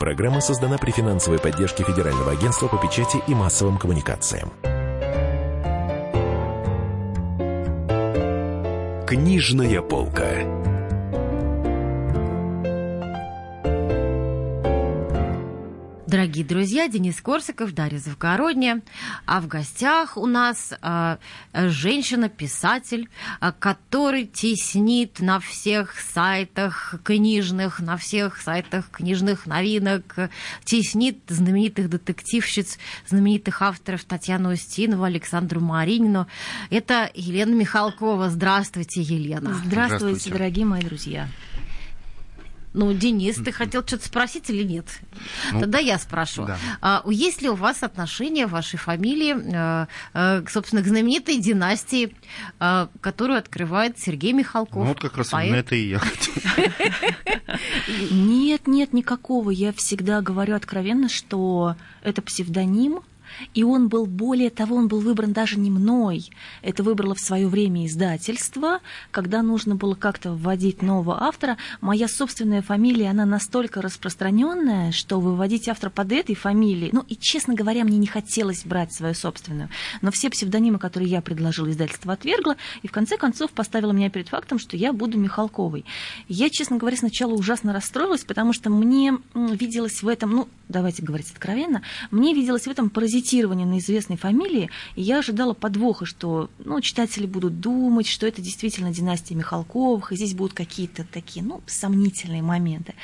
Программа создана при финансовой поддержке Федерального агентства по печати и массовым коммуникациям. Книжная полка. Дорогие друзья, Денис Корсаков, Дарья Завгородняя. А в гостях у нас э, женщина-писатель, э, который теснит на всех сайтах книжных, на всех сайтах книжных новинок, теснит знаменитых детективщиц, знаменитых авторов Татьяну Устинову, Александру Маринину. Это Елена Михалкова. Здравствуйте, Елена. Здравствуйте, Здравствуйте. дорогие мои друзья. Ну, Денис, ты хотел что-то спросить или нет? Ну, Тогда я спрошу. Да. А, есть ли у вас отношения в вашей фамилии, а, а, собственно, к знаменитой династии, а, которую открывает Сергей Михалков? Ну, вот как раз поэт. именно это и я хотел. Нет, нет, никакого. Я всегда говорю откровенно, что это псевдоним, и он был, более того, он был выбран даже не мной. Это выбрало в свое время издательство, когда нужно было как-то вводить нового автора. Моя собственная фамилия, она настолько распространенная, что выводить автора под этой фамилией, ну и, честно говоря, мне не хотелось брать свою собственную. Но все псевдонимы, которые я предложила, издательство отвергло, и в конце концов поставило меня перед фактом, что я буду Михалковой. Я, честно говоря, сначала ужасно расстроилась, потому что мне виделось в этом, ну, давайте говорить откровенно, мне виделось в этом паразитизм цитирование на известной фамилии, и я ожидала подвоха, что ну, читатели будут думать, что это действительно династия Михалковых, и здесь будут какие-то такие ну, сомнительные моменты.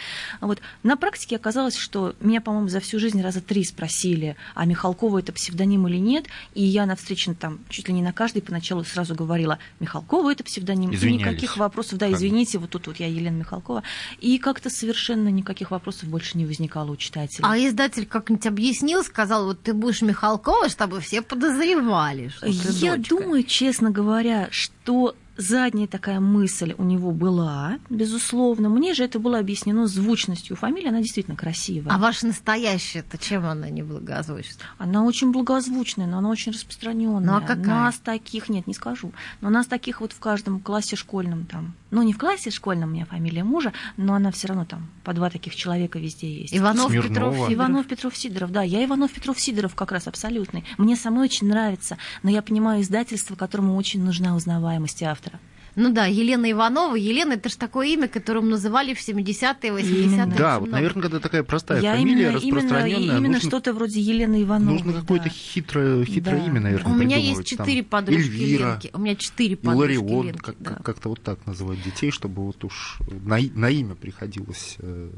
Вот. На практике оказалось, что меня, по-моему, за всю жизнь раза три спросили, а Михалкова это псевдоним или нет, и я на встрече там чуть ли не на каждой поначалу сразу говорила, Михалкова это псевдоним, и никаких вопросов, да, извините, вот тут вот я Елена Михалкова, и как-то совершенно никаких вопросов больше не возникало у читателей. А издатель как-нибудь объяснил, сказал, вот ты будешь Михалкова, чтобы все подозревали, что Я дочка. думаю, честно говоря, что задняя такая мысль у него была, безусловно. Мне же это было объяснено звучностью фамилии, она действительно красивая. А ваша настоящая-то чем она не благозвучна? Она очень благозвучная, но она очень распространенная. Ну а какая? Нас таких, нет, не скажу, но нас таких вот в каждом классе школьном там. Ну, не в классе школьном у меня фамилия мужа, но она все равно там по два таких человека везде есть. Иванов, Смирнова. Петров, Сидоров. Иванов, Петров, Сидоров, да. Я Иванов, Петров, Сидоров как раз абсолютный. Мне самой очень нравится, но я понимаю издательство, которому очень нужна узнаваемость автора. Ну да, Елена Иванова. Елена это же такое имя, которым называли в 70-е, 80-е. Да, вот, наверное, когда такая простая Я фамилия, именно, распространенная. Именно, именно нужно, что-то вроде Елены Ивановой. Нужно да. какое-то хитрое, хитрое да. имя, наверное, У меня есть четыре подружки Эльвира, Ленки. У меня четыре подружки Иларион, Ленки. Как, да. как-то вот так называть детей, чтобы вот уж на, на имя приходилось э,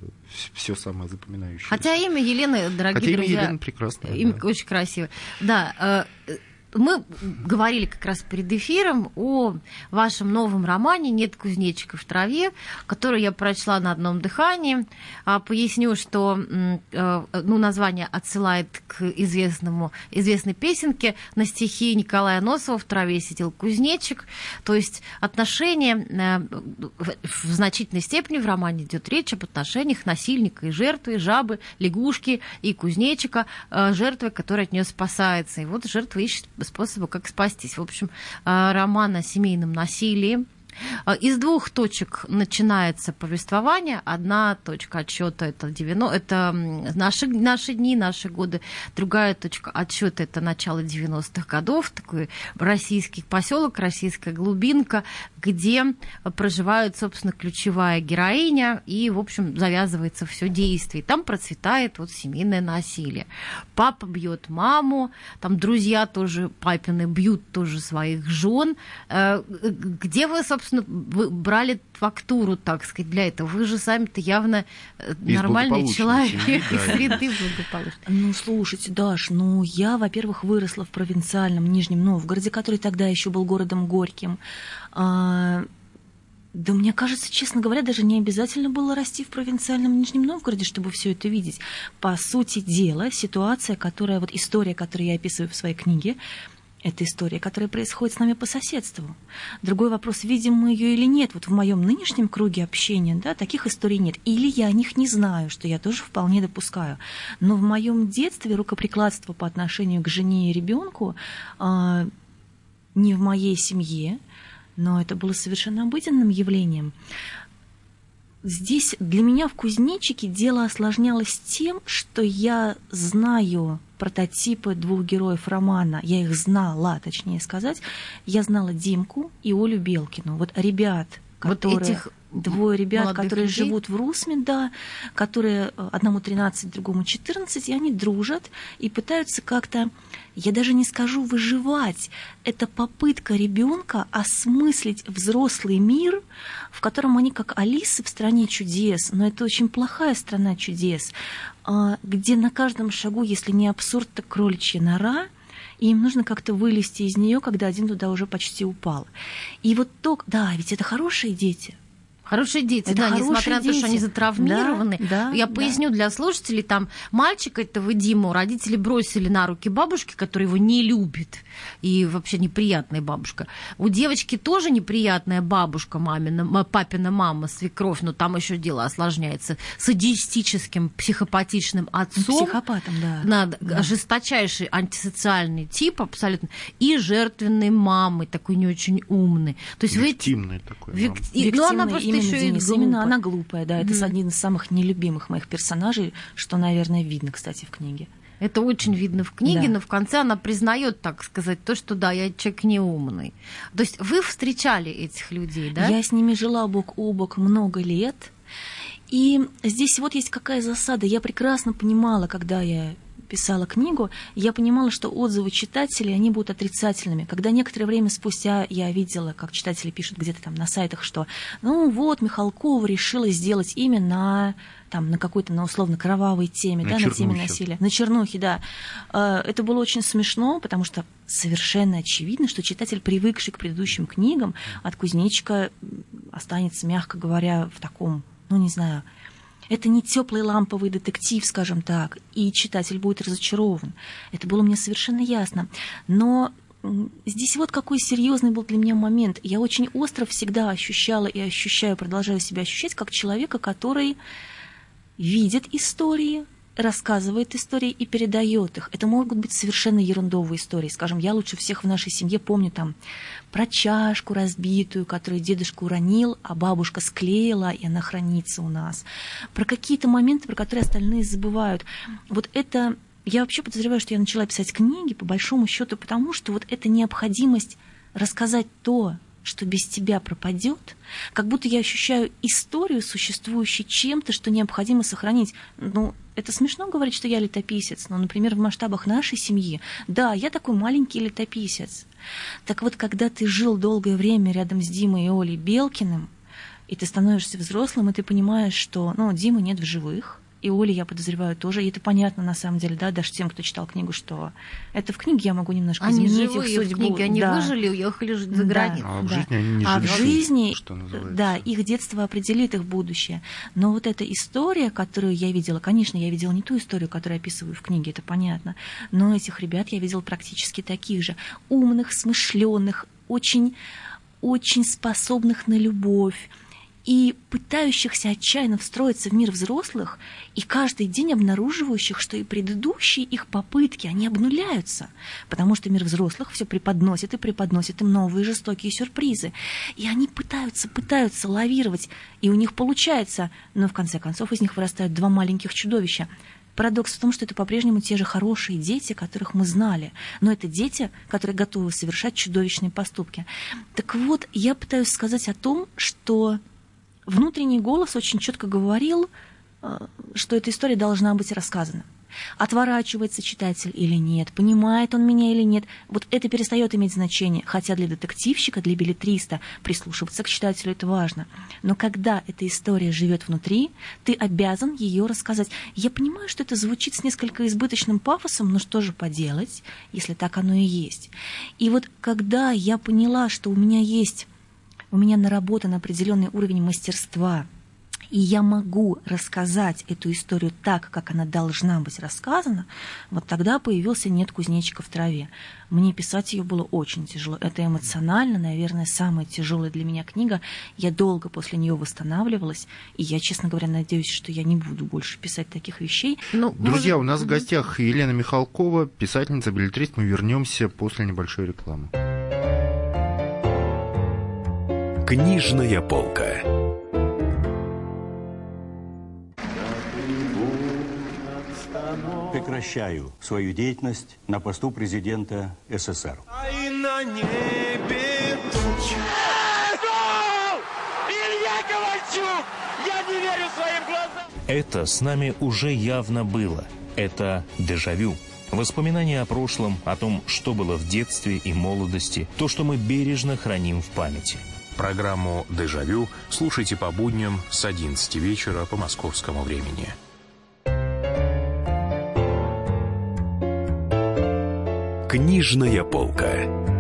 все самое запоминающее. Хотя имя Елены, дорогие Хотя друзья... имя Елены прекрасное. Имя да. очень красивое. Да, э, мы говорили как раз перед эфиром о вашем новом романе «Нет кузнечика в траве», который я прочла на одном дыхании. А, поясню, что э, ну, название отсылает к известному, известной песенке на стихи Николая Носова «В траве сидел кузнечик». То есть отношения э, в значительной степени в романе идет речь об отношениях насильника и жертвы, жабы, лягушки и кузнечика, э, жертвы, которая от нее спасается. И вот жертва ищет способа, как спастись. В общем, а, роман о семейном насилии из двух точек начинается повествование. Одна точка отсчета это, 90, это наши, наши дни, наши годы. Другая точка отсчета это начало 90-х годов. Такой российский поселок, российская глубинка, где проживает, собственно, ключевая героиня, и, в общем, завязывается все действие. Там процветает вот семейное насилие. Папа бьет маму, там друзья тоже папины бьют тоже своих жен. Э, где вы, собственно, собственно, вы брали фактуру, так сказать, для этого? Вы же сами-то явно э, из нормальный человек, семьи, да. из среды благополучной. Ну, слушайте, Даш, ну, я, во-первых, выросла в провинциальном Нижнем Новгороде, который тогда еще был городом Горьким. А, да мне кажется, честно говоря, даже не обязательно было расти в провинциальном Нижнем Новгороде, чтобы все это видеть. По сути дела, ситуация, которая, вот история, которую я описываю в своей книге, это история, которая происходит с нами по соседству. Другой вопрос, видим мы ее или нет. Вот в моем нынешнем круге общения да, таких историй нет. Или я о них не знаю, что я тоже вполне допускаю. Но в моем детстве рукоприкладство по отношению к жене и ребенку э, не в моей семье, но это было совершенно обыденным явлением. Здесь для меня в кузнечике дело осложнялось тем, что я знаю прототипы двух героев романа. Я их знала, точнее сказать. Я знала Димку и Олю Белкину. Вот ребят, которые... Вот этих двое ребят, которые людей? живут в Русме, да, которые э, одному 13, другому 14, и они дружат и пытаются как-то, я даже не скажу выживать, это попытка ребенка осмыслить взрослый мир, в котором они как Алисы в стране чудес, но это очень плохая страна чудес, а, где на каждом шагу, если не абсурд, то кроличья нора, и им нужно как-то вылезти из нее, когда один туда уже почти упал. И вот то, да, ведь это хорошие дети, Хорошие дети, это да, несмотря на то, что они затравмированы. Да, да, Я да. поясню для слушателей, там мальчика этого Диму родители бросили на руки бабушки, которая его не любит, и вообще неприятная бабушка. У девочки тоже неприятная бабушка, мамина, папина мама, свекровь, но там еще дело осложняется. Садистическим, психопатичным отцом. Психопатом, да. Надо, да. Жесточайший антисоциальный тип абсолютно. И жертвенной мамой, такой не очень умный. То есть Виктимный вы... такой. Вик... Ну, она просто еще Денис. Именно она глупая, да. Это mm. один из самых нелюбимых моих персонажей, что, наверное, видно, кстати, в книге. Это очень видно в книге, да. но в конце она признает, так сказать, то, что да, я человек неумный. То есть вы встречали этих людей, да? Я с ними жила бок о бок много лет. И здесь вот есть какая засада. Я прекрасно понимала, когда я писала книгу, я понимала, что отзывы читателей, они будут отрицательными. Когда некоторое время спустя я видела, как читатели пишут где-то там на сайтах, что ну вот, Михалкова решила сделать имя на там, на какой-то, на условно кровавой теме, на да, чернухе. на теме насилия. На чернухе, да. Э, это было очень смешно, потому что совершенно очевидно, что читатель, привыкший к предыдущим книгам, от кузнечика останется, мягко говоря, в таком, ну, не знаю, это не теплый ламповый детектив, скажем так, и читатель будет разочарован. Это было мне совершенно ясно. Но здесь вот какой серьезный был для меня момент. Я очень остро всегда ощущала и ощущаю, продолжаю себя ощущать, как человека, который видит истории, рассказывает истории и передает их. Это могут быть совершенно ерундовые истории. Скажем, я лучше всех в нашей семье помню там про чашку разбитую, которую дедушка уронил, а бабушка склеила, и она хранится у нас. Про какие-то моменты, про которые остальные забывают. Вот это я вообще подозреваю, что я начала писать книги по большому счету, потому что вот эта необходимость рассказать то, что без тебя пропадет, как будто я ощущаю историю, существующую чем-то, что необходимо сохранить. Ну, это смешно говорить, что я летописец, но, например, в масштабах нашей семьи, да, я такой маленький летописец. Так вот, когда ты жил долгое время рядом с Димой и Олей Белкиным, и ты становишься взрослым, и ты понимаешь, что ну, Димы нет в живых, и Оли, я подозреваю, тоже. И это понятно, на самом деле, да, даже тем, кто читал книгу, что это в книге я могу немножко они изменить живые их судьбу. в книге, они да. выжили, уехали жить за границу. А в да. жизни они не а жили, в жизни, что называется. да, их детство определит их будущее. Но вот эта история, которую я видела, конечно, я видела не ту историю, которую описываю в книге, это понятно, но этих ребят я видела практически таких же. Умных, смышленных, очень, очень способных на любовь, и пытающихся отчаянно встроиться в мир взрослых, и каждый день обнаруживающих, что и предыдущие их попытки, они обнуляются, потому что мир взрослых все преподносит и преподносит им новые жестокие сюрпризы. И они пытаются, пытаются лавировать, и у них получается, но в конце концов из них вырастают два маленьких чудовища. Парадокс в том, что это по-прежнему те же хорошие дети, которых мы знали. Но это дети, которые готовы совершать чудовищные поступки. Так вот, я пытаюсь сказать о том, что внутренний голос очень четко говорил, э, что эта история должна быть рассказана. Отворачивается читатель или нет, понимает он меня или нет, вот это перестает иметь значение, хотя для детективщика, для билетриста прислушиваться к читателю это важно. Но когда эта история живет внутри, ты обязан ее рассказать. Я понимаю, что это звучит с несколько избыточным пафосом, но что же поделать, если так оно и есть. И вот когда я поняла, что у меня есть у меня наработан определенный уровень мастерства, и я могу рассказать эту историю так, как она должна быть рассказана, вот тогда появился «Нет кузнечика в траве». Мне писать ее было очень тяжело. Это эмоционально, наверное, самая тяжелая для меня книга. Я долго после нее восстанавливалась, и я, честно говоря, надеюсь, что я не буду больше писать таких вещей. Ну, Друзья, может... у нас в гостях Елена Михалкова, писательница, билетрист. Мы вернемся после небольшой рекламы. Книжная полка. Прекращаю свою деятельность на посту президента СССР. А на небе. Илья Ковальчук! Я не верю своим глазам! Это с нами уже явно было. Это дежавю. Воспоминания о прошлом, о том, что было в детстве и молодости, то, что мы бережно храним в памяти – Программу «Дежавю» слушайте по будням с 11 вечера по московскому времени. Книжная полка.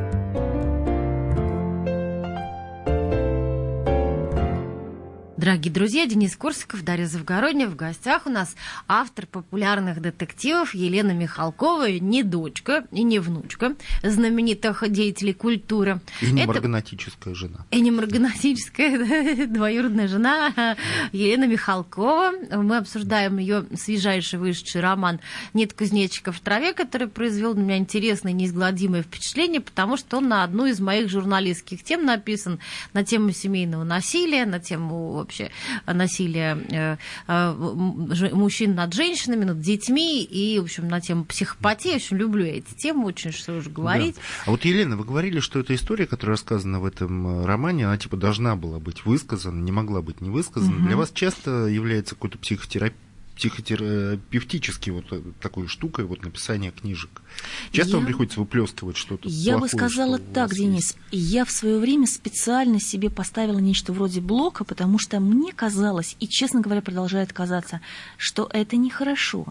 Дорогие друзья, Денис Корсаков, Дарья Завгородня. В гостях у нас автор популярных детективов Елена Михалкова, не дочка и не внучка знаменитых деятелей культуры. И не Это... марганатическая жена. И не марганатическая, двоюродная жена Елена Михалкова. Мы обсуждаем ее свежайший вышедший роман «Нет кузнечиков в траве», который произвел на меня интересное неизгладимое впечатление, потому что он на одну из моих журналистских тем написан, на тему семейного насилия, на тему вообще насилия э, э, мужчин над женщинами, над детьми и, в общем, на тему психопатии. В общем, люблю эти темы очень, что уже говорить. Да. А вот, Елена, вы говорили, что эта история, которая рассказана в этом э, романе, она типа должна была быть высказана, не могла быть не высказана. Угу. Для вас часто является какой-то психотерапия психотерапевтически вот э, такой штукой вот написание книжек. Часто я... вам приходится выплескивать что-то Я плохое, бы сказала так, Денис. Есть? Я в свое время специально себе поставила нечто вроде блока, потому что мне казалось, и, честно говоря, продолжает казаться, что это нехорошо,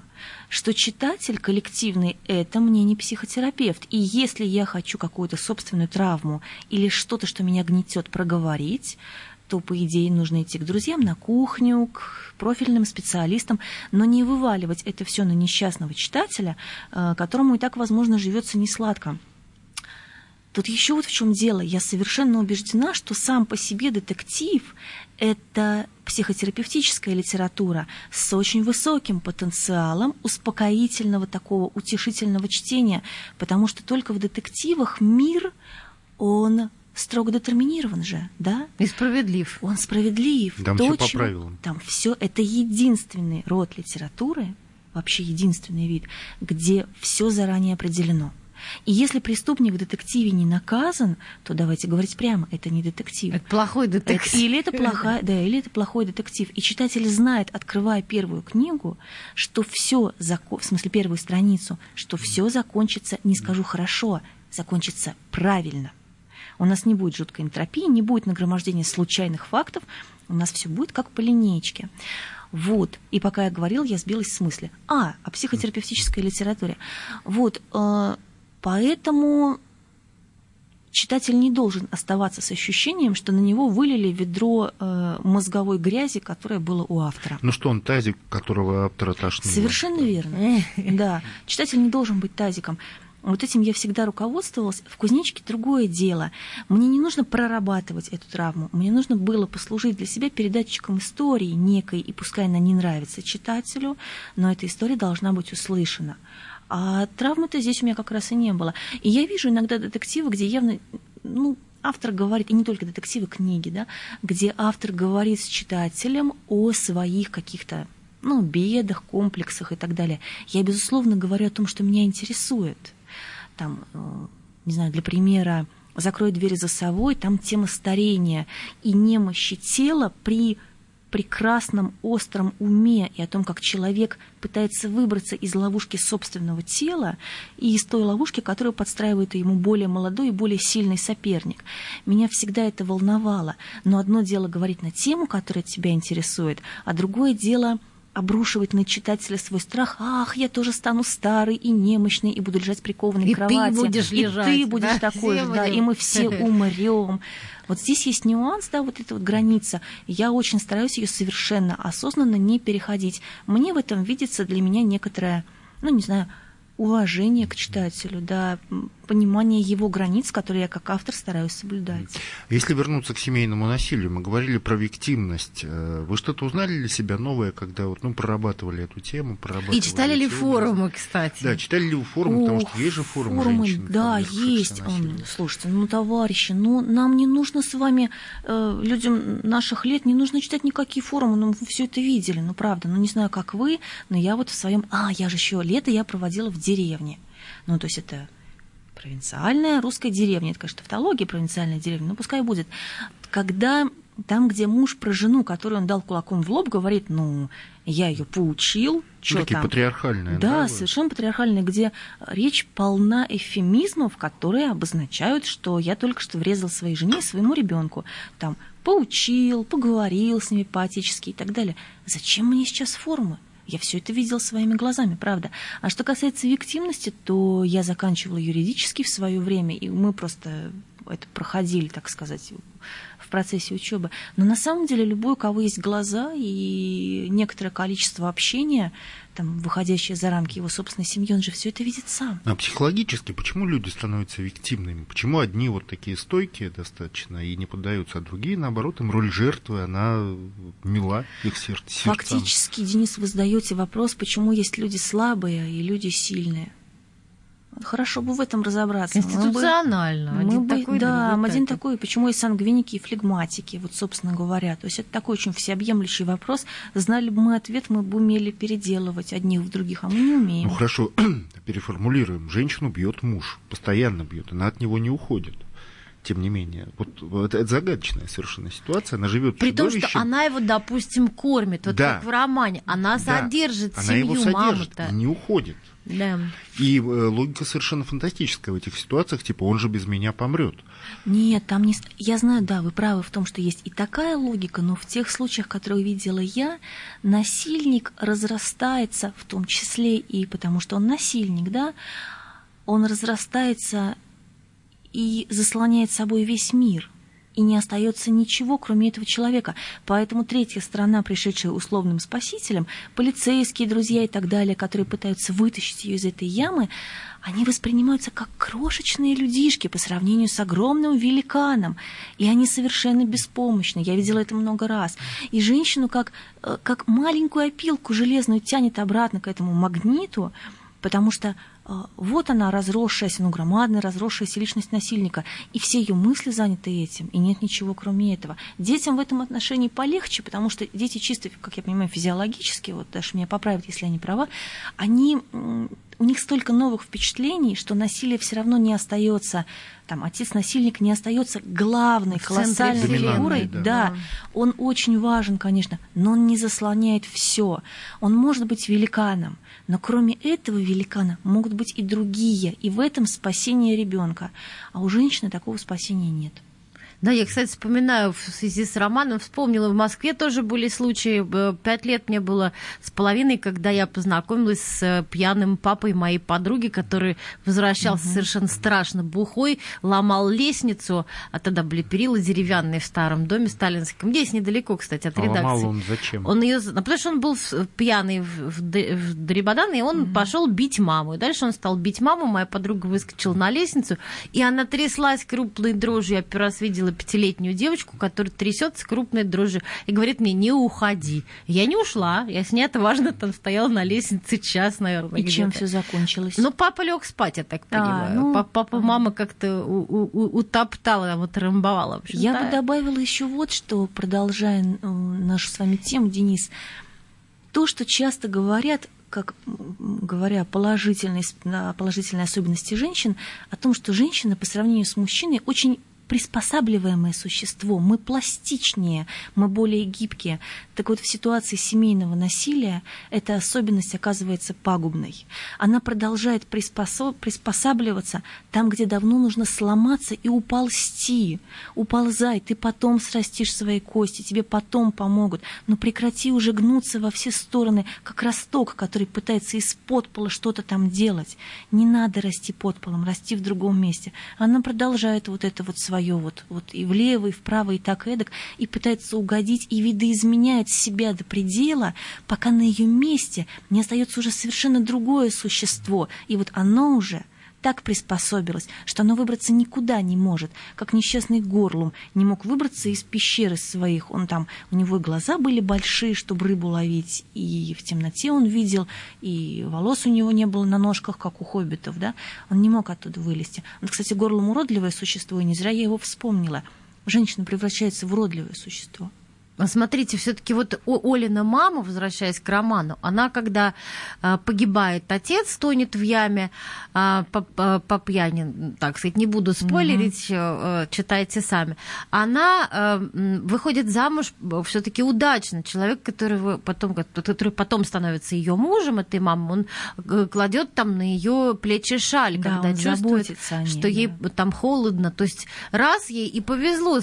что читатель коллективный – это мне не психотерапевт. И если я хочу какую-то собственную травму или что-то, что меня гнетет, проговорить, то, по идее, нужно идти к друзьям на кухню, к профильным специалистам, но не вываливать это все на несчастного читателя, э, которому и так, возможно, живется несладко. Тут еще вот в чем дело. Я совершенно убеждена, что сам по себе детектив – это психотерапевтическая литература с очень высоким потенциалом успокоительного такого утешительного чтения, потому что только в детективах мир, он строго детерминирован же, да? И справедлив. Он справедлив. Там все по правилам. Там все это единственный род литературы, вообще единственный вид, где все заранее определено. И если преступник в детективе не наказан, то давайте говорить прямо, это не детектив. Это плохой детектив. Это, или это плохая, да, или это плохой детектив. И читатель знает, открывая первую книгу, что все, в смысле первую страницу, что все закончится, не скажу хорошо, закончится правильно. У нас не будет жуткой энтропии, не будет нагромождения случайных фактов, у нас все будет как по линейке. Вот. И пока я говорил, я сбилась с мысли. А, о психотерапевтической литературе. Вот. Э, поэтому читатель не должен оставаться с ощущением, что на него вылили ведро э, мозговой грязи, которое было у автора. Ну что он тазик, которого автора тошнило? Совершенно верно. Да. Читатель не должен быть тазиком. Вот этим я всегда руководствовалась. В кузнечике другое дело. Мне не нужно прорабатывать эту травму. Мне нужно было послужить для себя передатчиком истории некой, и пускай она не нравится читателю, но эта история должна быть услышана. А травмы-то здесь у меня как раз и не было. И я вижу иногда детективы, где явно, ну, автор говорит, и не только детективы, книги, да, где автор говорит с читателем о своих каких-то ну, бедах, комплексах и так далее. Я, безусловно, говорю о том, что меня интересует – там, э, не знаю, для примера, «Закрой дверь за совой», там тема старения и немощи тела при прекрасном остром уме и о том, как человек пытается выбраться из ловушки собственного тела и из той ловушки, которую подстраивает ему более молодой и более сильный соперник. Меня всегда это волновало. Но одно дело говорить на тему, которая тебя интересует, а другое дело – обрушивать на читателя свой страх. Ах, я тоже стану старый и немощный и буду лежать прикованной и к кровати. Ты будешь и лежать, ты будешь да? такой же, да, и мы все умрем. Вот здесь есть нюанс, да, вот эта вот граница. Я очень стараюсь ее совершенно осознанно не переходить. Мне в этом видится для меня некоторая, ну, не знаю, уважение к читателю, да, понимание его границ, которые я как автор стараюсь соблюдать. Если вернуться к семейному насилию, мы говорили про виктимность. Э, вы что-то узнали для себя новое, когда вот, ну, прорабатывали эту тему? Прорабатывали И читали ли форумы, кстати? Да, читали ли вы форумы, потому что есть же форумы, форумы женщин. Да, есть. Слушайте, ну, товарищи, ну, нам не нужно с вами, э, людям наших лет, не нужно читать никакие форумы, ну, мы все это видели, ну, правда. Ну, не знаю, как вы, но я вот в своем... А, я же еще лето я проводила в деревне. Ну, то есть это провинциальная русская деревня. Это, конечно, тавтология провинциальная деревня, но пускай будет. Когда там, где муж про жену, которую он дал кулаком в лоб, говорит, ну, я ее поучил, что Такие там. патриархальные. Да, да, совершенно патриархальные, где речь полна эфемизмов, которые обозначают, что я только что врезал своей жене и своему ребенку. Там поучил, поговорил с ними по-отечески и так далее. Зачем мне сейчас формы? Я все это видел своими глазами, правда. А что касается виктимности, то я заканчивала юридически в свое время, и мы просто это проходили, так сказать, в процессе учебы. Но на самом деле любой, у кого есть глаза и некоторое количество общения, там, выходящее за рамки его собственной семьи, он же все это видит сам. А психологически почему люди становятся виктимными? Почему одни вот такие стойкие достаточно и не поддаются, а другие, наоборот, им роль жертвы, она мила их сердце. Фактически, Денис, вы задаете вопрос, почему есть люди слабые и люди сильные. Хорошо бы в этом разобраться. Конституционально. Мы бы, один мы такой, бы, да, один это. такой. Почему есть сангвиники и флегматики, вот, собственно говоря. То есть это такой очень всеобъемлющий вопрос. Знали бы мы ответ, мы бы умели переделывать одних в других, а мы не умеем. Ну хорошо, переформулируем. Женщину бьет муж, постоянно бьет, она от него не уходит тем не менее. Вот, вот это загадочная совершенно ситуация. Она живет При том, что она его, допустим, кормит. Вот да. как в романе. Она да. содержит она семью его содержит, не уходит. Да. И э, логика совершенно фантастическая в этих ситуациях, типа он же без меня помрет. Нет, там не... Я знаю, да, вы правы в том, что есть и такая логика, но в тех случаях, которые видела я, насильник разрастается, в том числе и потому, что он насильник, да, он разрастается и заслоняет собой весь мир – и не остается ничего, кроме этого человека. Поэтому третья сторона, пришедшая условным спасителем, полицейские друзья и так далее, которые пытаются вытащить ее из этой ямы, они воспринимаются как крошечные людишки по сравнению с огромным великаном. И они совершенно беспомощны. Я видела это много раз. И женщину как, э, как маленькую опилку железную тянет обратно к этому магниту, потому что вот она, разросшаяся, ну, громадная, разросшаяся личность насильника, и все ее мысли заняты этим, и нет ничего кроме этого. Детям в этом отношении полегче, потому что дети чисто, как я понимаю, физиологически, вот даже меня поправят, если не права, они у них столько новых впечатлений, что насилие все равно не остается, там, отец-насильник не остается главной, колоссальной фигурой. Да. да, он очень важен, конечно, но он не заслоняет все. Он может быть великаном, но кроме этого великана могут быть и другие, и в этом спасение ребенка. А у женщины такого спасения нет. Да, я, кстати, вспоминаю в связи с романом, вспомнила, в Москве тоже были случаи, пять лет мне было с половиной, когда я познакомилась с э, пьяным папой моей подруги, который возвращался угу. совершенно страшно бухой, ломал лестницу, а тогда были перила деревянные в старом доме сталинском, здесь недалеко, кстати, от а редакции. Ломал он зачем? Он ее, ну, потому что он был пьяный в, в, в Дребодан, и он угу. пошел бить маму. И дальше он стал бить маму, моя подруга выскочила на лестницу, и она тряслась крупной дрожью, я первый раз видела видела пятилетнюю девочку, которая трясется крупной дрожью и говорит мне, не уходи. Я не ушла, я с ней это важно там стояла на лестнице час, наверное. И чем все закончилось? Ну, папа лег спать, я так а, понимаю. Ну, папа, мама как-то утоптала, вот трамбовала. Я да. бы добавила еще вот что, продолжая нашу с вами тему, Денис, то, что часто говорят, как говоря положительной, положительной особенности женщин, о том, что женщина по сравнению с мужчиной очень приспосабливаемое существо, мы пластичнее, мы более гибкие. Так вот, в ситуации семейного насилия эта особенность оказывается пагубной. Она продолжает приспособ... приспосабливаться там, где давно нужно сломаться и уползти. Уползай, ты потом срастишь свои кости, тебе потом помогут. Но прекрати уже гнуться во все стороны, как росток, который пытается из-под пола что-то там делать. Не надо расти под полом, расти в другом месте. Она продолжает вот это вот свое свое вот, вот и влево, и вправо, и так эдак, и пытается угодить, и видоизменяет себя до предела, пока на ее месте не остается уже совершенно другое существо, и вот оно уже – так приспособилось, что оно выбраться никуда не может, как несчастный горлум не мог выбраться из пещеры своих. Он там, у него глаза были большие, чтобы рыбу ловить, и в темноте он видел, и волос у него не было на ножках, как у хоббитов, да, он не мог оттуда вылезти. Он, кстати, горлум уродливое существо, и не зря я его вспомнила. Женщина превращается в уродливое существо. Смотрите, все-таки вот Олина мама, возвращаясь к роману, она, когда а, погибает отец, тонет в яме а, по, по, по пьяни, так сказать, не буду спойлерить, угу. читайте сами. Она а, выходит замуж все-таки удачно. Человек, который потом, который потом становится ее мужем, этой мамы, он кладет там на ее плечи шаль, да, когда чувствует, ней, что да. ей там холодно. То есть раз ей и повезло,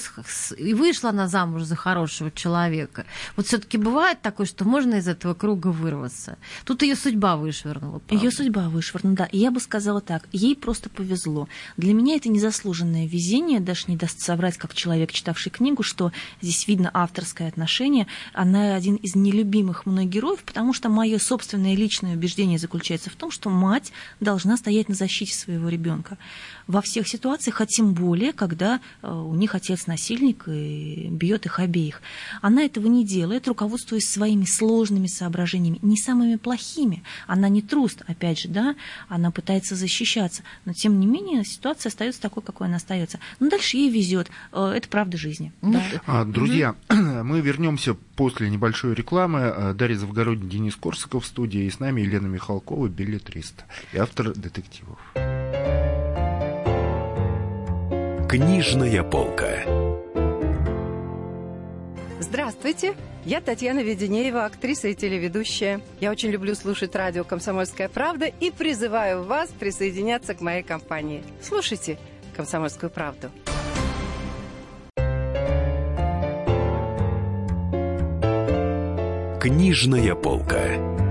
и вышла она замуж за хорошего человека человека. Вот все-таки бывает такое, что можно из этого круга вырваться. Тут ее судьба вышвырнула. Ее судьба вышвырнула, да. Я бы сказала так, ей просто повезло. Для меня это незаслуженное везение, даже не даст соврать, как человек, читавший книгу, что здесь видно авторское отношение. Она один из нелюбимых мной героев, потому что мое собственное личное убеждение заключается в том, что мать должна стоять на защите своего ребенка во всех ситуациях, а тем более, когда э, у них отец насильник и бьет их обеих. Она этого не делает, руководствуясь своими сложными соображениями, не самыми плохими. Она не труст, опять же, да, она пытается защищаться, но тем не менее ситуация остается такой, какой она остается. Но дальше ей везет. Э, это правда жизни. Да. А, друзья, мы вернемся после небольшой рекламы. Э, Дарья Завгородний, Денис Корсаков в студии, и с нами Елена Михалкова, билетрист и автор детективов. Книжная полка. Здравствуйте, я Татьяна Веденеева, актриса и телеведущая. Я очень люблю слушать радио «Комсомольская правда» и призываю вас присоединяться к моей компании. Слушайте «Комсомольскую правду». Книжная полка.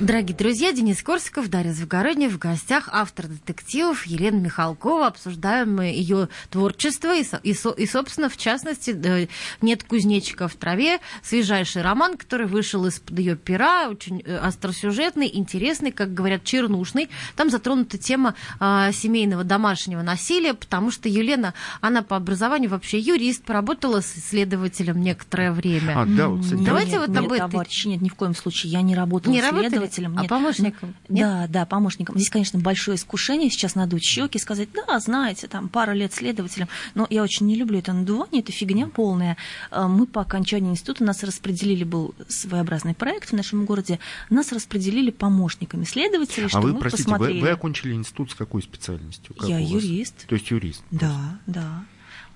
Дорогие друзья, Денис Корсиков, Дарья Завгородняя в гостях, автор детективов Елена Михалкова. Обсуждаем мы ее творчество и, и, и, собственно, в частности, «Нет кузнечика в траве», свежайший роман, который вышел из-под ее пера, очень э, остросюжетный, интересный, как говорят, чернушный. Там затронута тема а, семейного домашнего насилия, потому что Елена, она по образованию вообще юрист, поработала с исследователем некоторое время. А, да, вот, кстати, Давайте нет, вот нет, об этом. Товарищ, нет, ни в коем случае. Я не работала не исследователем следователем. А нет. помощником? Нет? Да, да, помощником. Здесь, конечно, большое искушение сейчас надуть щеки, сказать, да, знаете, там пару лет следователем. Но я очень не люблю это надувание, это фигня полная. А, мы по окончании института нас распределили, был своеобразный проект в нашем городе, нас распределили помощниками следователей, а чтобы вы, мы простите, посмотрели. Вы, вы окончили институт с какой специальностью? Как я юрист. То есть юрист? Да, да.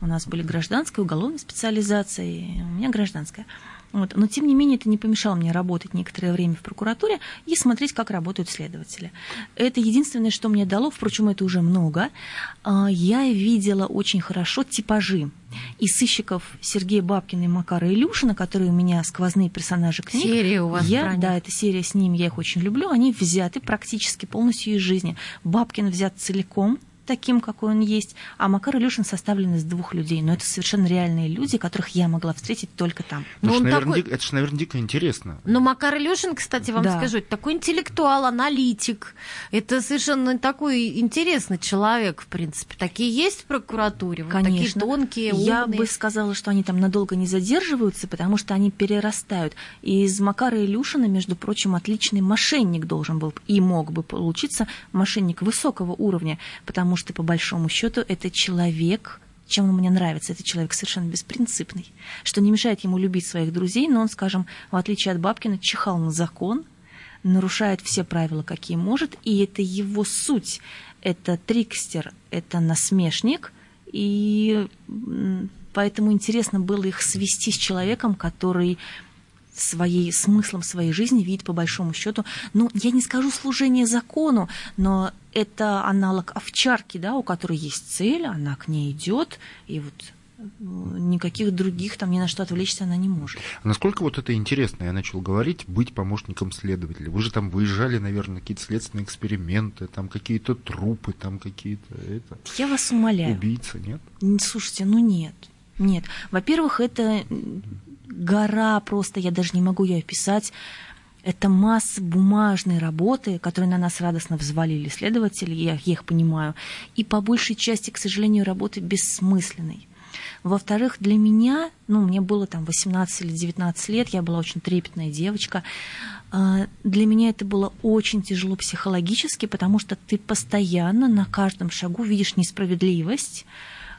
У нас были гражданская, уголовная специализация, у меня гражданская. Вот. Но, тем не менее, это не помешало мне работать некоторое время в прокуратуре и смотреть, как работают следователи. Это единственное, что мне дало, впрочем, это уже много. А, я видела очень хорошо типажи и сыщиков Сергея Бабкина и Макара Илюшина, которые у меня сквозные персонажи книг. Серия у вас я, Да, эта серия с ними, я их очень люблю. Они взяты практически полностью из жизни. Бабкин взят целиком, таким, какой он есть, а Макар Илюшин составлен из двух людей. Но это совершенно реальные люди, которых я могла встретить только там. Ну, это, наверное, такой... это же, наверное, дико интересно. Но Макар Илюшин, кстати, вам да. скажу, это такой интеллектуал, аналитик. Это совершенно такой интересный человек, в принципе. Такие есть в прокуратуре? Вот Конечно. Такие тонкие, умные. Я бы сказала, что они там надолго не задерживаются, потому что они перерастают. И из Макара Илюшина, между прочим, отличный мошенник должен был и мог бы получиться мошенник высокого уровня, потому потому что, по большому счету, это человек, чем он мне нравится, это человек совершенно беспринципный, что не мешает ему любить своих друзей, но он, скажем, в отличие от Бабкина, чихал на закон, нарушает все правила, какие может, и это его суть. Это трикстер, это насмешник, и поэтому интересно было их свести с человеком, который своей смыслом своей жизни видит по большому счету, ну, я не скажу служение закону, но это аналог овчарки, да, у которой есть цель, она к ней идет, и вот никаких других там ни на что отвлечься она не может. Насколько вот это интересно, я начал говорить, быть помощником следователя. Вы же там выезжали, наверное, какие-то следственные эксперименты, там какие-то трупы, там какие-то это. Я вас умоляю. Убийца, нет? Слушайте, ну нет, нет. Во-первых, это гора просто, я даже не могу ее описать. Это масса бумажной работы, которые на нас радостно взвалили следователи, я, я их понимаю, и по большей части, к сожалению, работы бессмысленной. Во-вторых, для меня, ну, мне было там 18 или 19 лет, я была очень трепетная девочка, а, для меня это было очень тяжело психологически, потому что ты постоянно на каждом шагу видишь несправедливость,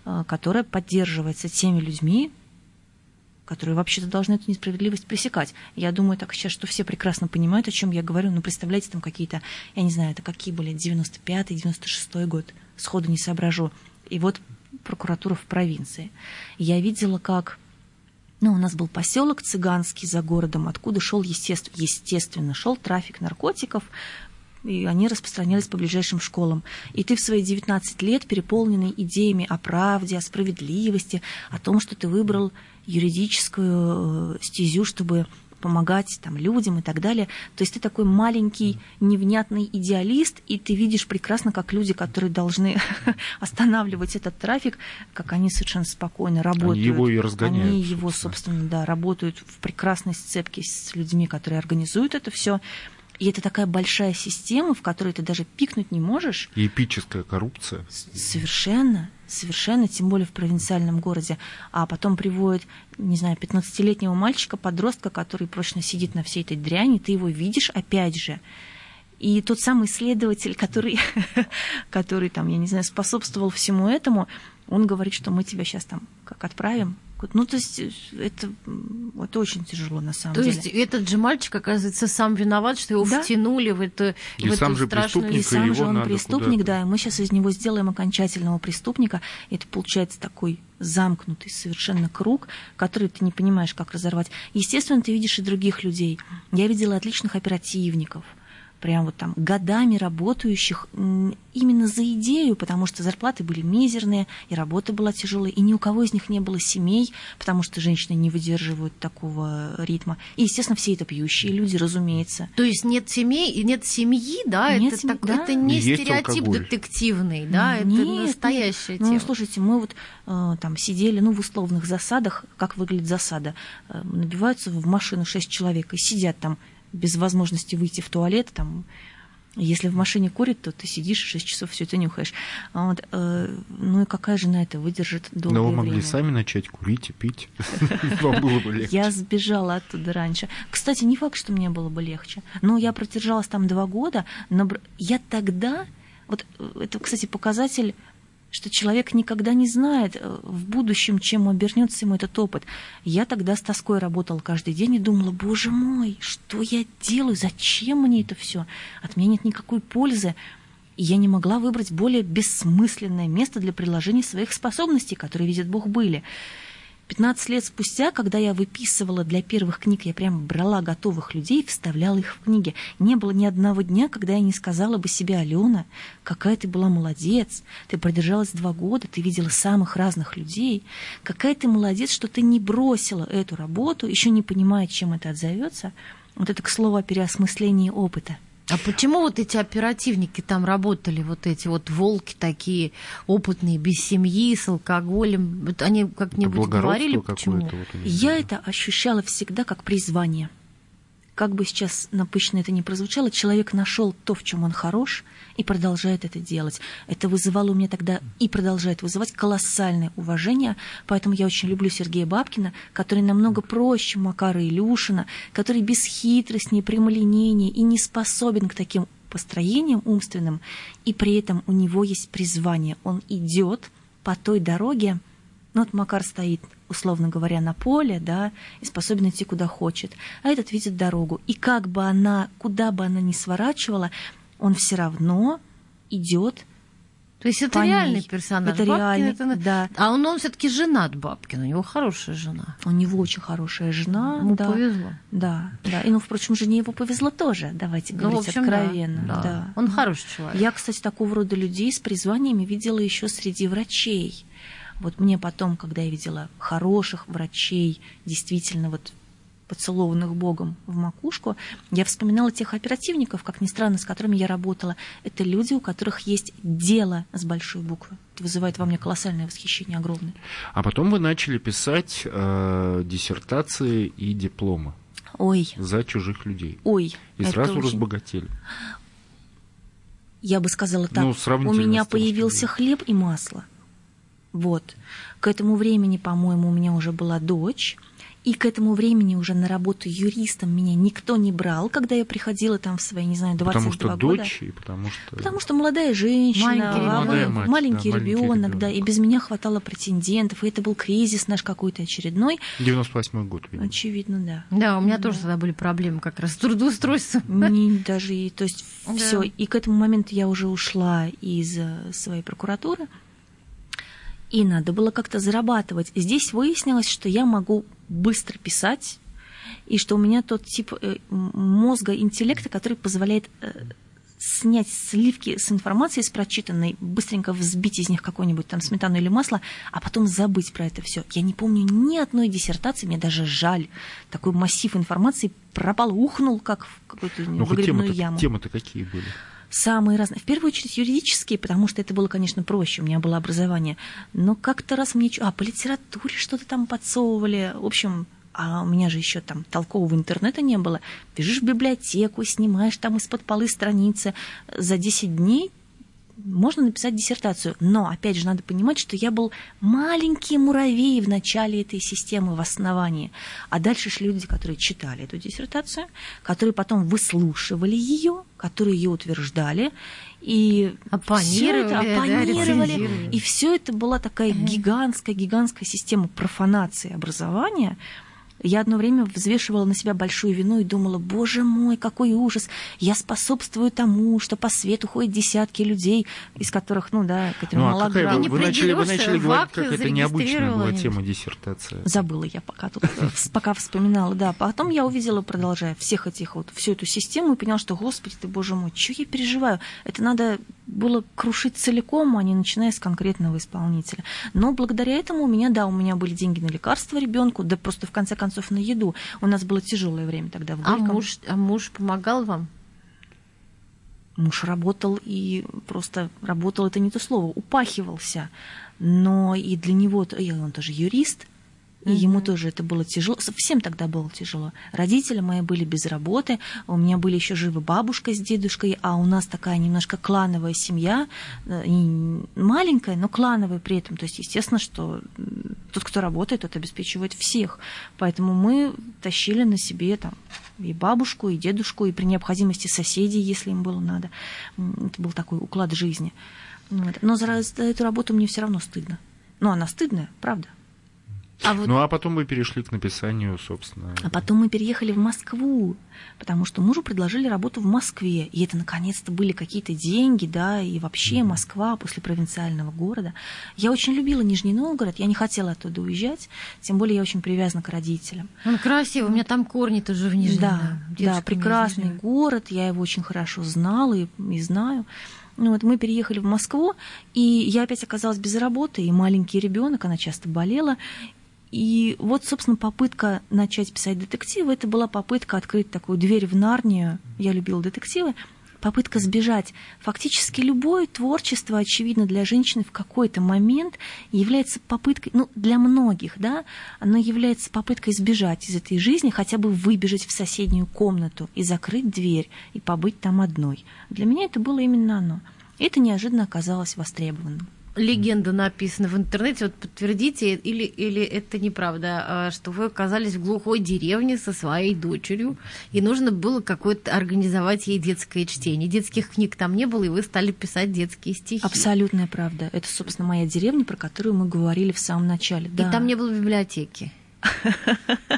а, которая поддерживается теми людьми, которые вообще-то должны эту несправедливость пресекать. Я думаю так сейчас, что все прекрасно понимают, о чем я говорю. Ну, представляете, там какие-то, я не знаю, это какие были, 95-й, 96-й год, сходу не соображу. И вот прокуратура в провинции. Я видела, как ну, у нас был поселок цыганский за городом, откуда шел, естественно, естественно, шел трафик наркотиков, и они распространялись по ближайшим школам. И ты в свои 19 лет, переполненный идеями о правде, о справедливости, о том, что ты выбрал юридическую э, стезю, чтобы помогать там, людям и так далее. То есть ты такой маленький невнятный идеалист, и ты видишь прекрасно, как люди, которые должны останавливать этот трафик, как они совершенно спокойно работают. Они его и разгоняют. Они его, собственно, да, работают в прекрасной сцепке с людьми, которые организуют это все. И это такая большая система, в которой ты даже пикнуть не можешь. И эпическая коррупция. Совершенно, совершенно, тем более в провинциальном городе. А потом приводит, не знаю, 15-летнего мальчика, подростка, который прочно сидит на всей этой дряни, ты его видишь опять же. И тот самый следователь, который, который там, я не знаю, способствовал всему этому, он говорит, что мы тебя сейчас там как отправим ну, то есть э, это, это очень тяжело на самом то деле. То есть этот же мальчик, оказывается, сам виноват, что его да? втянули в, это, и в сам эту же страшную... И сам же он преступник, да, и мы сейчас из него сделаем окончательного преступника. И это получается такой замкнутый совершенно круг, который ты не понимаешь, как разорвать. Естественно, ты видишь и других людей. Я видела отличных оперативников – прям вот там годами работающих именно за идею, потому что зарплаты были мизерные, и работа была тяжелая, и ни у кого из них не было семей, потому что женщины не выдерживают такого ритма. И, естественно, все это пьющие люди, разумеется. То есть нет семей, нет семьи, да? Нет это, семьи, так, да. это не Есть стереотип алкоголь. детективный, да? Нет, это настоящая нет. тема. Ну, слушайте, мы вот э, там сидели, ну, в условных засадах, как выглядит засада. Э, набиваются в машину шесть человек и сидят там без возможности выйти в туалет, там, если в машине курит, то ты сидишь и 6 часов все это нюхаешь. А вот, э, ну и какая жена это выдержит долгое Но вы время? могли сами начать курить и пить. Вам было бы легче. Я сбежала оттуда раньше. Кстати, не факт, что мне было бы легче. Но я продержалась там два года. Я тогда... Вот э, это, кстати, показатель что человек никогда не знает э, в будущем, чем обернется ему этот опыт. Я тогда с тоской работала каждый день и думала, боже мой, что я делаю, зачем мне это все? От меня нет никакой пользы. И я не могла выбрать более бессмысленное место для приложения своих способностей, которые, видит Бог, были. 15 лет спустя, когда я выписывала для первых книг, я прям брала готовых людей, вставляла их в книги. Не было ни одного дня, когда я не сказала бы себе, Алена, какая ты была молодец, ты продержалась два года, ты видела самых разных людей, какая ты молодец, что ты не бросила эту работу, еще не понимая, чем это отзовется. Вот это к слову о переосмыслении опыта. А почему вот эти оперативники там работали, вот эти вот волки такие опытные, без семьи, с алкоголем? Вот они как-нибудь говорили, почему? Вот Я это ощущала всегда как призвание как бы сейчас напыщенно это ни прозвучало, человек нашел то, в чем он хорош, и продолжает это делать. Это вызывало у меня тогда и продолжает вызывать колоссальное уважение, поэтому я очень люблю Сергея Бабкина, который намного проще Макара Илюшина, который бесхитростнее, прямолинейнее и не способен к таким построениям умственным, и при этом у него есть призвание. Он идет по той дороге, ну вот Макар стоит условно говоря, на поле, да, и способен идти куда хочет. А этот видит дорогу. И как бы она, куда бы она ни сворачивала, он все равно идет то есть это реальный ней. персонаж. Это Бабкин, реальный, это... да. А он, он все-таки женат Бабкин, у него хорошая жена. У него очень хорошая жена. Ему да. повезло. Да, да. И, ну, впрочем, жене его повезло тоже, давайте говорить ну, общем, откровенно. Да, да. Он хороший человек. Я, кстати, такого рода людей с призваниями видела еще среди врачей Вот мне потом, когда я видела хороших врачей, действительно вот поцелованных Богом в макушку, я вспоминала тех оперативников, как ни странно, с которыми я работала. Это люди, у которых есть дело с большой буквы. Это вызывает во мне колоссальное восхищение, огромное. А потом вы начали писать э, диссертации и дипломы. Ой. За чужих людей. Ой. И сразу очень... разбогатели. Я бы сказала так. Ну, у меня появился хлеб и масло. Вот. К этому времени, по-моему, у меня уже была дочь. И к этому времени уже на работу юристом меня никто не брал, когда я приходила там в свои, не знаю, 22 потому что года. Дочь, и потому что... Потому что молодая женщина, маленький, молодая мать, маленький да, ребенок, маленький да, и без меня хватало претендентов, и это был кризис наш какой-то очередной. 98 год, видимо. Очевидно, да. Да, у меня да. тоже тогда были проблемы как раз с трудоустройством. Не, даже и, то есть да. все. И к этому моменту я уже ушла из э, своей прокуратуры и надо было как-то зарабатывать. Здесь выяснилось, что я могу быстро писать, и что у меня тот тип э, мозга, интеллекта, который позволяет э, снять сливки с информацией, с прочитанной, быстренько взбить из них какую-нибудь там сметану или масло, а потом забыть про это все. Я не помню ни одной диссертации, мне даже жаль. Такой массив информации пропал, ухнул, как в какую-то ну, выгребную яму. Темы-то какие были? Самые разные. В первую очередь юридические, потому что это было, конечно, проще, у меня было образование. Но как-то раз мне... А, по литературе что-то там подсовывали. В общем, а у меня же еще там толкового интернета не было. Бежишь в библиотеку, снимаешь там из-под полы страницы. За 10 дней можно написать диссертацию, но, опять же, надо понимать, что я был маленький муравей в начале этой системы, в основании. А дальше шли люди, которые читали эту диссертацию, которые потом выслушивали ее, которые ее утверждали, и оппонировали, это, оппонировали. да, и все это была такая гигантская, гигантская система профанации образования, я одно время взвешивала на себя большую вину и думала, боже мой, какой ужас, я способствую тому, что по свету ходят десятки людей, из которых, ну да, которые ну, а какая вы, вы, начали, вы начали говорить, как это необычная была тема диссертации. Забыла я пока тут, пока вспоминала, да. Потом я увидела, продолжая, всех этих вот, всю эту систему и поняла, что, господи ты, боже мой, что я переживаю? Это надо было крушить целиком, а не начиная с конкретного исполнителя. Но благодаря этому у меня, да, у меня были деньги на лекарства ребенку, да просто в конце концов на еду. У нас было тяжелое время тогда в А муж, а муж помогал вам? Муж работал и просто работал, это не то слово, упахивался. Но и для него, он тоже юрист, и mm-hmm. ему тоже это было тяжело. Всем тогда было тяжело. Родители мои были без работы, у меня были еще живы бабушка с дедушкой, а у нас такая немножко клановая семья, э, маленькая, но клановая при этом. То есть, естественно, что тот, кто работает, тот обеспечивает всех. Поэтому мы тащили на себе там и бабушку, и дедушку, и при необходимости соседей, если им было надо. Это был такой уклад жизни. Но за эту работу мне все равно стыдно. Но она стыдная, правда. А вот... Ну, а потом вы перешли к написанию, собственно. А потом мы переехали в Москву, потому что мужу предложили работу в Москве. И это, наконец-то, были какие-то деньги, да, и вообще mm-hmm. Москва после провинциального города. Я очень любила Нижний Новгород, я не хотела оттуда уезжать, тем более я очень привязана к родителям. Он красивый, у меня там корни тоже в Нижнем. Да, да, прекрасный город, я его очень хорошо знала и, и знаю. Ну, вот мы переехали в Москву, и я опять оказалась без работы, и маленький ребенок, она часто болела, и вот, собственно, попытка начать писать детективы, это была попытка открыть такую дверь в Нарнию. Я любила детективы. Попытка сбежать. Фактически любое творчество, очевидно, для женщины в какой-то момент является попыткой, ну, для многих, да, оно является попыткой сбежать из этой жизни, хотя бы выбежать в соседнюю комнату и закрыть дверь, и побыть там одной. Для меня это было именно оно. И это неожиданно оказалось востребованным легенда написана в интернете, вот подтвердите, или, или это неправда, а, что вы оказались в глухой деревне со своей дочерью, и нужно было какое-то организовать ей детское чтение. Детских книг там не было, и вы стали писать детские стихи. Абсолютная правда. Это, собственно, моя деревня, про которую мы говорили в самом начале. Да. И там не было библиотеки.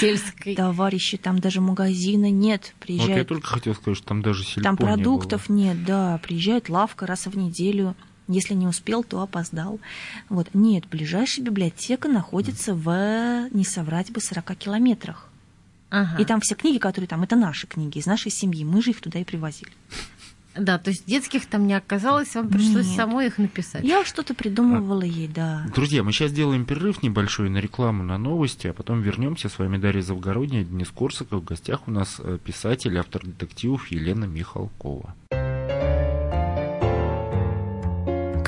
Сельской. Товарищи, там даже магазина нет. Приезжает... Вот я только хотел сказать, что там даже сельпо Там продуктов не нет, да. Приезжает лавка раз в неделю если не успел, то опоздал. Вот. Нет, ближайшая библиотека находится в, не соврать бы, 40 километрах. Ага. И там все книги, которые там, это наши книги, из нашей семьи. Мы же их туда и привозили. Да, то есть детских там не оказалось, вам пришлось Нет. самой их написать. Я что-то придумывала ей, да. Друзья, мы сейчас сделаем перерыв небольшой на рекламу, на новости, а потом вернемся. С вами Дарья Завгородняя, Денис Корсаков. В гостях у нас э, писатель, автор детективов Елена Михалкова.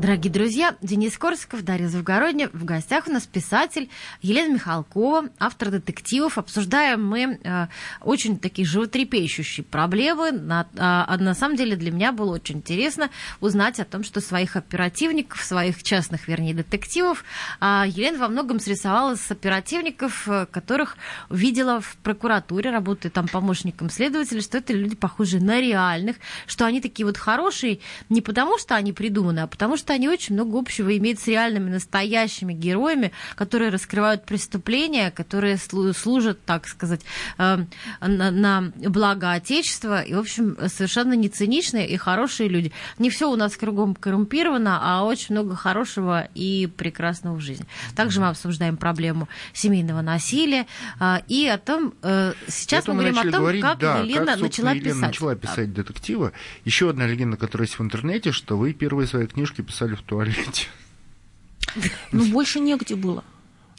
Дорогие друзья, Денис Корсаков, Дарья Завгородня. В гостях у нас писатель Елена Михалкова, автор детективов. Обсуждаем мы э, очень такие животрепещущие проблемы. На, а, на самом деле для меня было очень интересно узнать о том, что своих оперативников, своих частных, вернее, детективов, э, Елена во многом срисовала с оперативников, э, которых видела в прокуратуре, работая там помощником следователя, что это люди похожие на реальных, что они такие вот хорошие не потому, что они придуманы, а потому что они очень много общего имеют с реальными настоящими героями, которые раскрывают преступления, которые слу- служат, так сказать, э, на, на благо Отечества. И, в общем, совершенно не циничные и хорошие люди. Не все у нас кругом коррумпировано, а очень много хорошего и прекрасного в жизни. Также мы обсуждаем проблему семейного насилия э, и о том, э, сейчас Это мы говорим о том, говорить, как да, Елена как, начала Елена писать. начала писать детективы. Еще одна легенда, которая есть в интернете, что вы первые свои книжки писали в туалете. Ну, больше негде было.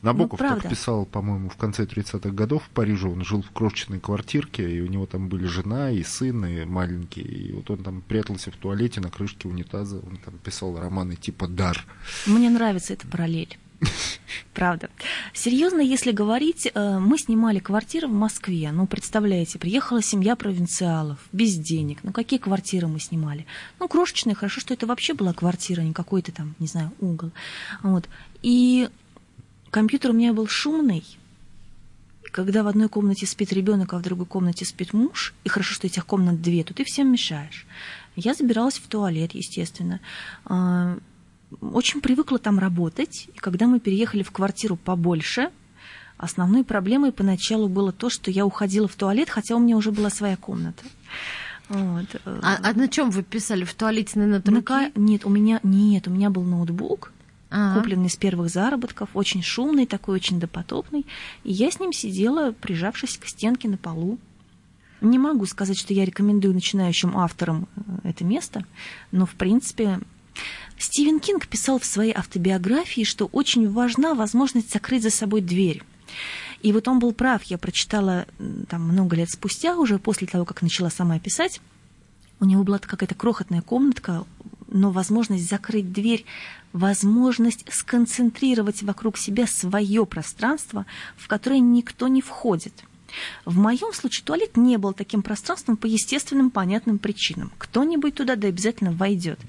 Набоков Ну, так писал, по-моему, в конце 30-х годов в Париже. Он жил в крошечной квартирке, и у него там были жена и сын, и маленький. И вот он там прятался в туалете на крышке унитаза. Он там писал романы типа «Дар». Мне нравится эта параллель. Правда. Серьезно, если говорить, э, мы снимали квартиру в Москве. Ну, представляете, приехала семья провинциалов, без денег. Ну, какие квартиры мы снимали? Ну, крошечные, хорошо, что это вообще была квартира, не какой-то там, не знаю, угол. Вот. И компьютер у меня был шумный. Когда в одной комнате спит ребенок, а в другой комнате спит муж, и хорошо, что этих комнат две, то ты всем мешаешь. Я забиралась в туалет, естественно. Очень привыкла там работать, и когда мы переехали в квартиру побольше, основной проблемой поначалу было то, что я уходила в туалет, хотя у меня уже была своя комната. Вот. А, а на чем вы писали? В туалете на, ка- Нет, у меня нет, у меня был ноутбук, Ага. купленный с первых заработков, очень шумный, такой очень допотопный. И я с ним сидела, прижавшись к стенке на полу. Не могу сказать, что я рекомендую начинающим авторам э, это место, но, в принципе, Стивен Кинг писал в своей автобиографии, что очень важна возможность закрыть за собой дверь. И вот он был прав, я прочитала там много лет спустя, уже после того, как начала сама писать, у него была какая-то крохотная комнатка, но возможность закрыть дверь, возможность сконцентрировать вокруг себя свое пространство, в которое никто не входит. В моем случае туалет не был таким пространством по естественным понятным причинам. Кто-нибудь туда да обязательно войдет.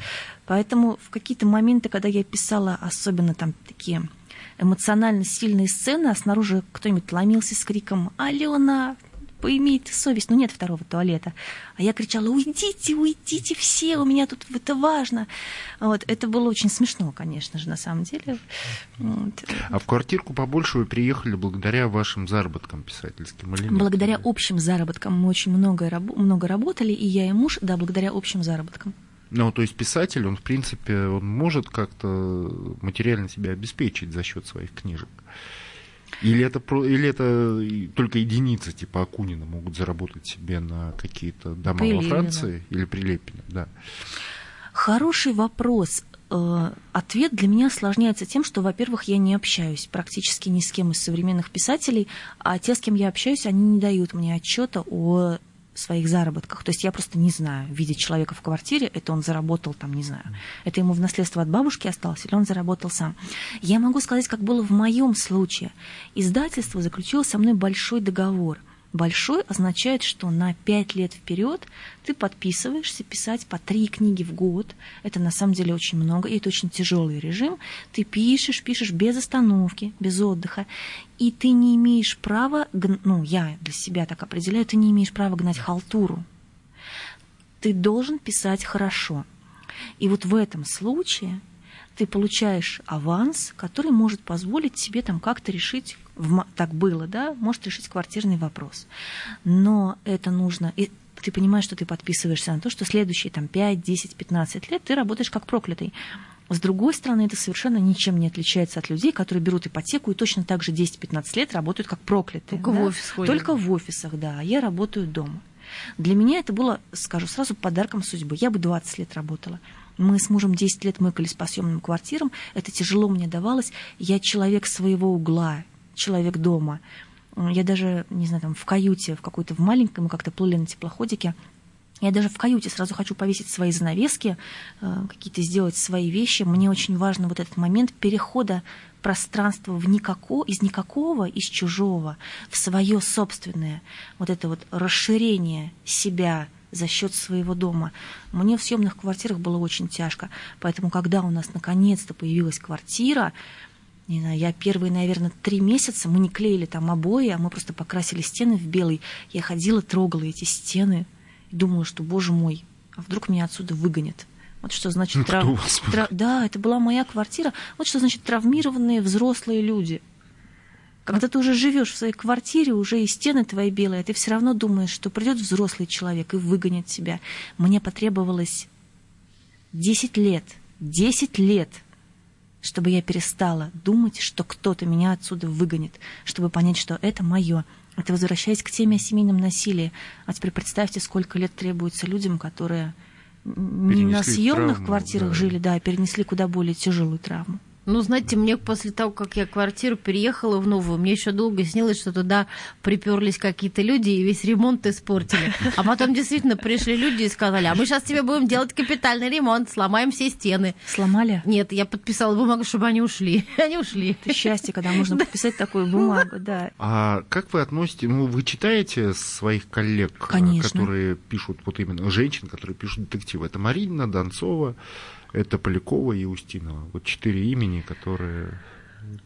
Поэтому в какие-то моменты, когда я писала особенно там такие эмоционально сильные сцены, а снаружи кто-нибудь ломился с криком «Алена, поимей ты совесть!» Ну, нет второго туалета. А я кричала «Уйдите, уйдите все, у меня тут это важно!» Вот, это было очень смешно, конечно же, на самом деле. Вот. А в квартирку побольше вы приехали благодаря вашим заработкам писательским или нет? Благодаря общим заработкам мы очень много, много работали, и я, и муж, да, благодаря общим заработкам. Ну, то есть писатель, он, в принципе, он может как-то материально себя обеспечить за счет своих книжек. Или это, или это только единицы, типа Акунина, могут заработать себе на какие-то дома во Прилепина. Франции или Прилепина, да. Хороший вопрос. Э, Ответ для меня осложняется тем, что, во-первых, я не общаюсь практически ни с кем из современных писателей, а те, с кем я общаюсь, они не дают мне отчета о своих заработках. То есть я просто не знаю, видеть человека в квартире, это он заработал там, не знаю, это ему в наследство от бабушки осталось, или он заработал сам. Я могу сказать, как было в моем случае. Издательство заключило со мной большой договор. Большой означает, что на пять лет вперед ты подписываешься писать по три книги в год. Это на самом деле очень много, и это очень тяжелый режим. Ты пишешь, пишешь без остановки, без отдыха. И ты не имеешь права, ну, я для себя так определяю, ты не имеешь права гнать халтуру. Ты должен писать хорошо. И вот в этом случае ты получаешь аванс, который может позволить тебе там как-то решить, так было, да, может решить квартирный вопрос. Но это нужно, и ты понимаешь, что ты подписываешься на то, что следующие там 5, 10, 15 лет ты работаешь как проклятый. С другой стороны, это совершенно ничем не отличается от людей, которые берут ипотеку и точно так же 10-15 лет работают как проклятые. Только да? в офис ходят. Только в офисах, да. Я работаю дома. Для меня это было, скажу сразу, подарком судьбы. Я бы 20 лет работала. Мы с мужем 10 лет мыкались по съемным квартирам. Это тяжело мне давалось. Я человек своего угла, человек дома. Я даже, не знаю, там в каюте, в какой-то в маленькой, мы как-то плыли на теплоходике, я даже в каюте сразу хочу повесить свои занавески, э, какие-то сделать свои вещи. Мне очень важно вот этот момент перехода пространства в никако, из никакого, из чужого, в свое собственное. Вот это вот расширение себя, за счет своего дома. Мне в съемных квартирах было очень тяжко. Поэтому, когда у нас наконец-то появилась квартира, не знаю, я первые, наверное, три месяца, мы не клеили там обои, а мы просто покрасили стены в белый. Я ходила, трогала эти стены и думала, что, боже мой, а вдруг меня отсюда выгонят. Вот что значит... Ну, трав... Трав... Да, это была моя квартира. Вот что значит травмированные взрослые люди – когда ты уже живешь в своей квартире, уже и стены твои белые, ты все равно думаешь, что придет взрослый человек и выгонит тебя. Мне потребовалось 10 лет, 10 лет, чтобы я перестала думать, что кто-то меня отсюда выгонит, чтобы понять, что это мое. Это возвращаясь к теме о семейном насилии. А теперь представьте, сколько лет требуется людям, которые не на съемных травму, квартирах да. жили, да, а перенесли куда более тяжелую травму. Ну, знаете, мне после того, как я квартиру переехала в новую, мне еще долго снилось, что туда приперлись какие-то люди и весь ремонт испортили. А потом действительно пришли люди и сказали, а мы сейчас тебе будем делать капитальный ремонт, сломаем все стены. Сломали? Нет, я подписала бумагу, чтобы они ушли. Они ушли. Это счастье, когда можно подписать такую бумагу, да. А как вы относитесь, ну, вы читаете своих коллег, Конечно. которые пишут, вот именно женщин, которые пишут детективы? Это Марина Донцова, это Полякова и Устинова. Вот четыре имени, которые...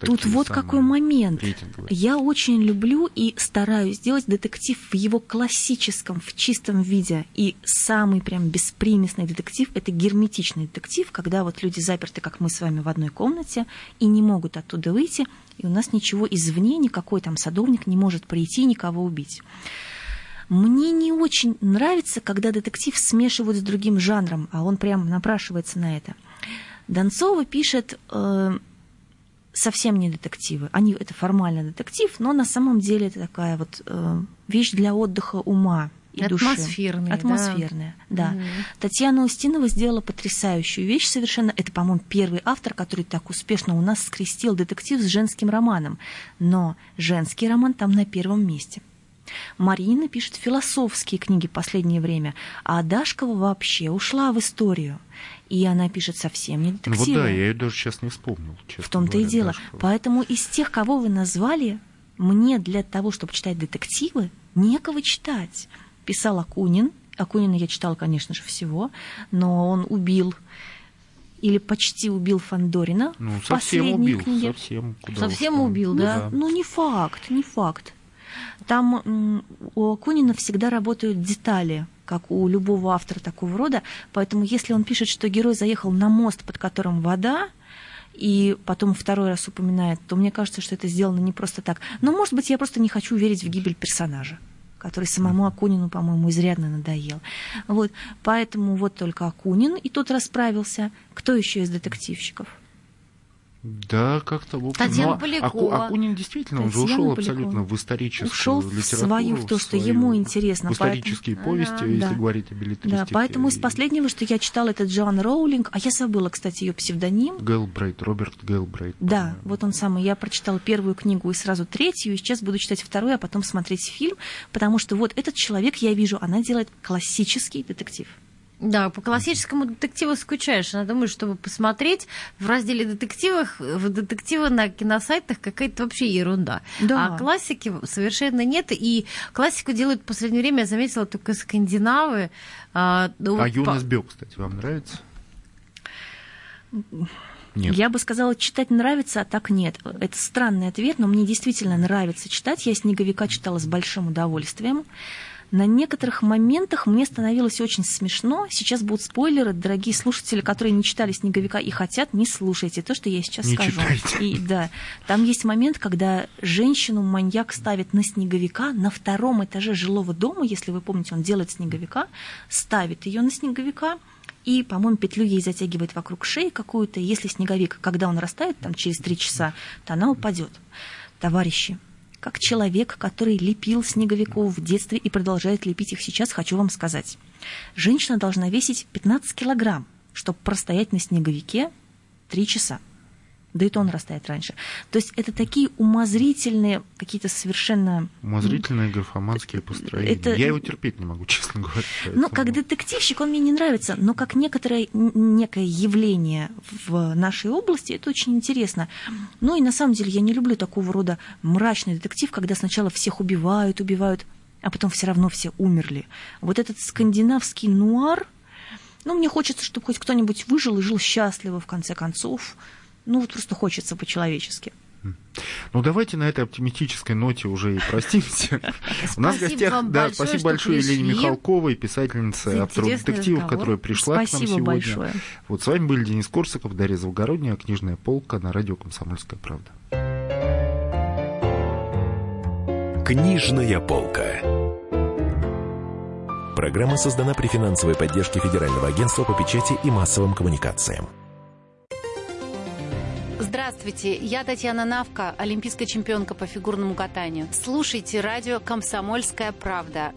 Тут вот какой момент. Рейтинговые. Я очень люблю и стараюсь сделать детектив в его классическом, в чистом виде. И самый прям беспримесный детектив – это герметичный детектив, когда вот люди заперты, как мы с вами, в одной комнате и не могут оттуда выйти, и у нас ничего извне, никакой там садовник не может прийти и никого убить. Мне не очень нравится, когда детектив смешивают с другим жанром, а он прям напрашивается на это. Донцова пишет э, совсем не детективы. Они это формально детектив, но на самом деле это такая вот э, вещь для отдыха ума и Атмосферная. души. Атмосферная, да. да. Угу. Татьяна Устинова сделала потрясающую вещь совершенно. Это, по-моему, первый автор, который так успешно у нас скрестил детектив с женским романом. Но женский роман там на первом месте. Марина пишет философские книги в последнее время, а Дашкова вообще ушла в историю. И она пишет совсем не детективы. Ну вот да, я ее даже сейчас не вспомнил. В том-то и дело. Дашкова. Поэтому из тех, кого вы назвали, мне для того, чтобы читать детективы, некого читать. Писал Акунин. Акунина я читала, конечно же, всего, но он убил или почти убил Фандорина ну, в совсем последней убил, книге. Совсем, совсем убил, да? Ну, ну, не факт, не факт. Там у Акунина всегда работают детали, как у любого автора такого рода. Поэтому если он пишет, что герой заехал на мост, под которым вода, и потом второй раз упоминает, то мне кажется, что это сделано не просто так. Но, может быть, я просто не хочу верить в гибель персонажа который самому Акунину, по-моему, изрядно надоел. Вот, поэтому вот только Акунин, и тот расправился. Кто еще из детективщиков? Да, как-то в общем. Татьяна ну, Полякова. Акунин действительно, он же ушел абсолютно в историческую ушел литературу. в свою, в то, что свою, ему интересно. В исторические поэтому... повести, а, если да. говорить о билетристике. Да, поэтому из последнего, что я читала, это Джоан Роулинг, а я забыла, кстати, ее псевдоним. Гелбрейт, Роберт Гелбрейт. Да, вот он самый. Я прочитала первую книгу и сразу третью, и сейчас буду читать вторую, а потом смотреть фильм, потому что вот этот человек, я вижу, она делает классический детектив. Да, по классическому детективу скучаешь. Надо думаю, чтобы посмотреть в разделе детективов, в детективы на киносайтах какая-то вообще ерунда. Да. А классики совершенно нет. И классику делают в последнее время, я заметила, только скандинавы. А, ну, а Юнас по... Бё, кстати, вам нравится? Нет. Я бы сказала, читать нравится, а так нет. Это странный ответ, но мне действительно нравится читать. Я «Снеговика» читала с большим удовольствием. На некоторых моментах мне становилось очень смешно. Сейчас будут спойлеры, дорогие слушатели, которые не читали «Снеговика» и хотят, не слушайте то, что я сейчас не скажу. Читайте. И, да, там есть момент, когда женщину маньяк ставит на снеговика на втором этаже жилого дома, если вы помните, он делает снеговика, ставит ее на снеговика, и, по-моему, петлю ей затягивает вокруг шеи какую-то. Если снеговик, когда он растает, там через три часа, то она упадет. Товарищи, как человек, который лепил снеговиков в детстве и продолжает лепить их сейчас, хочу вам сказать. Женщина должна весить 15 килограмм, чтобы простоять на снеговике 3 часа да и то он растает раньше. То есть это такие умозрительные, какие-то совершенно... Умозрительные графоманские построения. Это... Я его терпеть не могу, честно говоря. Поэтому... Ну, как детективщик он мне не нравится, но как некоторое некое явление в нашей области, это очень интересно. Ну и на самом деле я не люблю такого рода мрачный детектив, когда сначала всех убивают, убивают, а потом все равно все умерли. Вот этот скандинавский нуар, ну, мне хочется, чтобы хоть кто-нибудь выжил и жил счастливо, в конце концов ну вот просто хочется по-человечески. Ну, давайте на этой оптимистической ноте уже и простимся. У нас в гостях, да, спасибо большое Елене Михалковой, писательнице, автору детективов, которая пришла к нам сегодня. Вот с вами были Денис Корсаков, Дарья Завгородняя, книжная полка на радио «Комсомольская правда». Книжная полка. Программа создана при финансовой поддержке Федерального агентства по печати и массовым коммуникациям. Здравствуйте, я Татьяна Навка, олимпийская чемпионка по фигурному катанию. Слушайте радио «Комсомольская правда».